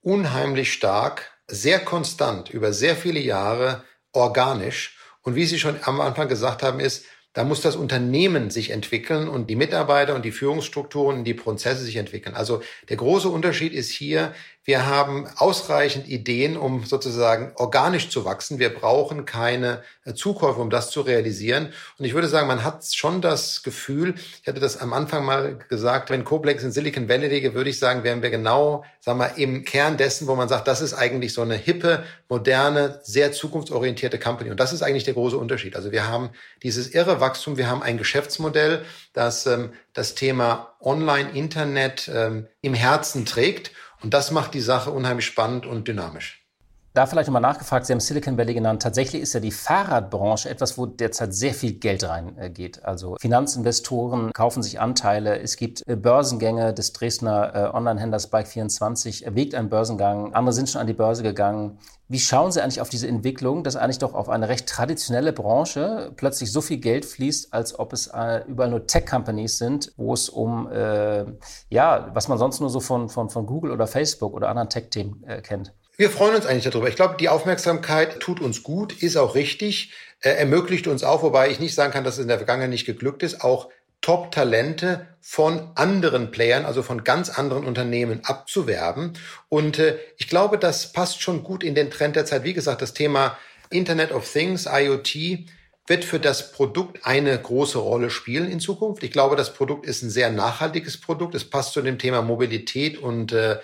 unheimlich stark, sehr konstant über sehr viele Jahre organisch. Und wie Sie schon am Anfang gesagt haben, ist, da muss das Unternehmen sich entwickeln und die Mitarbeiter und die Führungsstrukturen die Prozesse sich entwickeln. Also der große Unterschied ist hier, Wir haben ausreichend Ideen, um sozusagen organisch zu wachsen. Wir brauchen keine äh, Zukäufe, um das zu realisieren. Und ich würde sagen, man hat schon das Gefühl, ich hatte das am Anfang mal gesagt, wenn Coblex in Silicon Valley liege, würde ich sagen, wären wir genau, sagen wir, im Kern dessen, wo man sagt, das ist eigentlich so eine hippe, moderne, sehr zukunftsorientierte Company. Und das ist eigentlich der große Unterschied. Also wir haben dieses irre Wachstum, wir haben ein Geschäftsmodell, das ähm, das Thema Online-Internet ähm, im Herzen trägt und das macht die Sache unheimlich spannend und dynamisch. Da vielleicht nochmal nachgefragt, Sie haben Silicon Valley genannt. Tatsächlich ist ja die Fahrradbranche etwas, wo derzeit sehr viel Geld reingeht. Also Finanzinvestoren kaufen sich Anteile. Es gibt äh, Börsengänge des Dresdner äh, Online-Händlers Bike24 erwägt einen Börsengang. Andere sind schon an die Börse gegangen. Wie schauen Sie eigentlich auf diese Entwicklung, dass eigentlich doch auf eine recht traditionelle Branche plötzlich so viel Geld fließt, als ob es äh, überall nur Tech-Companies sind, wo es um, äh, ja, was man sonst nur so von, von, von Google oder Facebook oder anderen Tech-Themen äh, kennt? Wir freuen uns eigentlich darüber. Ich glaube, die Aufmerksamkeit tut uns gut, ist auch richtig, äh, ermöglicht uns auch, wobei ich nicht sagen kann, dass es in der Vergangenheit nicht geglückt ist, auch Top-Talente von anderen Playern, also von ganz anderen Unternehmen abzuwerben. Und äh, ich glaube, das passt schon gut in den Trend der Zeit. Wie gesagt, das Thema Internet of Things, IoT, wird für das Produkt eine große Rolle spielen in Zukunft. Ich glaube, das Produkt ist ein sehr nachhaltiges Produkt. Es passt zu dem Thema Mobilität und äh,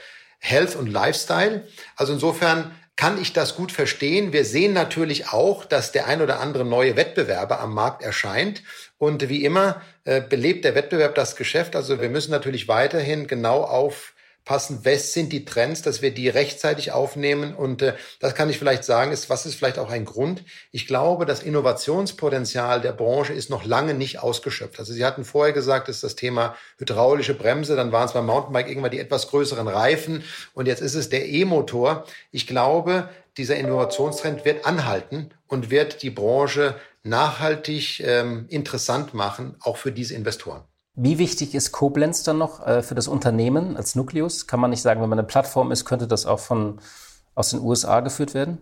Health und Lifestyle. Also insofern kann ich das gut verstehen. Wir sehen natürlich auch, dass der ein oder andere neue Wettbewerber am Markt erscheint. Und wie immer äh, belebt der Wettbewerb das Geschäft. Also wir müssen natürlich weiterhin genau auf passen, was sind die Trends, dass wir die rechtzeitig aufnehmen. Und äh, das kann ich vielleicht sagen, ist, was ist vielleicht auch ein Grund. Ich glaube, das Innovationspotenzial der Branche ist noch lange nicht ausgeschöpft. Also Sie hatten vorher gesagt, ist das Thema hydraulische Bremse, dann waren es beim Mountainbike irgendwann die etwas größeren Reifen und jetzt ist es der E-Motor. Ich glaube, dieser Innovationstrend wird anhalten und wird die Branche nachhaltig ähm, interessant machen, auch für diese Investoren. Wie wichtig ist Koblenz dann noch äh, für das Unternehmen als Nukleus? Kann man nicht sagen, wenn man eine Plattform ist, könnte das auch von, aus den USA geführt werden?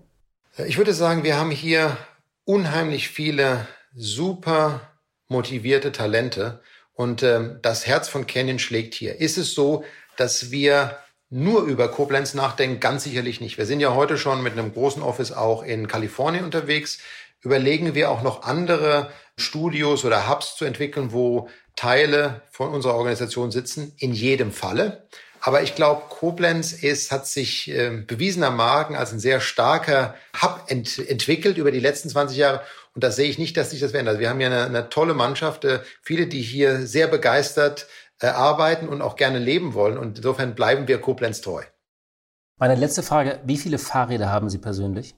Ich würde sagen, wir haben hier unheimlich viele super motivierte Talente und äh, das Herz von Canyon schlägt hier. Ist es so, dass wir nur über Koblenz nachdenken? Ganz sicherlich nicht. Wir sind ja heute schon mit einem großen Office auch in Kalifornien unterwegs. Überlegen wir auch noch andere Studios oder Hubs zu entwickeln, wo Teile von unserer Organisation sitzen, in jedem Falle. Aber ich glaube, Koblenz ist, hat sich äh, bewiesenermaßen als ein sehr starker Hub ent entwickelt über die letzten 20 Jahre. Und da sehe ich nicht, dass sich das verändert. Wir haben ja eine, eine tolle Mannschaft, äh, viele, die hier sehr begeistert äh, arbeiten und auch gerne leben wollen. Und insofern bleiben wir Koblenz treu. Meine letzte Frage, wie viele Fahrräder haben Sie persönlich?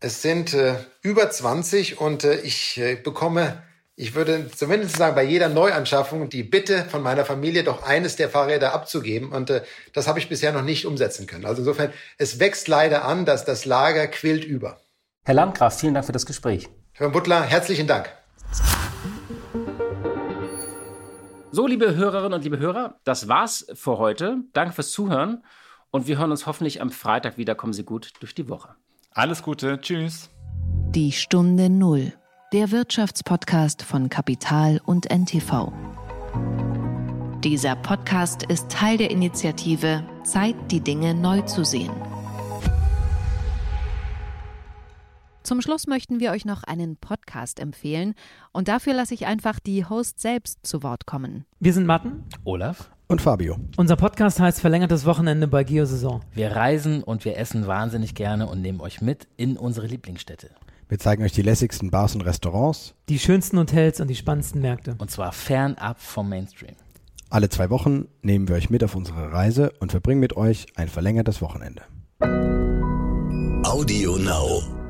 Es sind äh, über 20 und äh, ich äh, bekomme ich würde zumindest sagen, bei jeder Neuanschaffung die Bitte von meiner Familie doch eines der Fahrräder abzugeben. Und äh, das habe ich bisher noch nicht umsetzen können. Also insofern, es wächst leider an, dass das Lager quillt über. Herr Landgraf, vielen Dank für das Gespräch. Herr Butler, herzlichen Dank. So, liebe Hörerinnen und liebe Hörer, das war's für heute. Danke fürs Zuhören und wir hören uns hoffentlich am Freitag wieder. Kommen Sie gut durch die Woche. Alles Gute. Tschüss. Die Stunde Null der Wirtschaftspodcast von Kapital und NTV. Dieser Podcast ist Teil der Initiative Zeit, die Dinge neu zu sehen. Zum Schluss möchten wir euch noch einen Podcast empfehlen und dafür lasse ich einfach die Host selbst zu Wort kommen. Wir sind Matten, Olaf und Fabio. Unser Podcast heißt Verlängertes Wochenende bei Geosaison. Wir reisen und wir essen wahnsinnig gerne und nehmen euch mit in unsere Lieblingsstädte. Wir zeigen euch die lässigsten Bars und Restaurants, die schönsten Hotels und die spannendsten Märkte. Und zwar fernab vom Mainstream. Alle zwei Wochen nehmen wir euch mit auf unsere Reise und verbringen mit euch ein verlängertes Wochenende. Audio Now.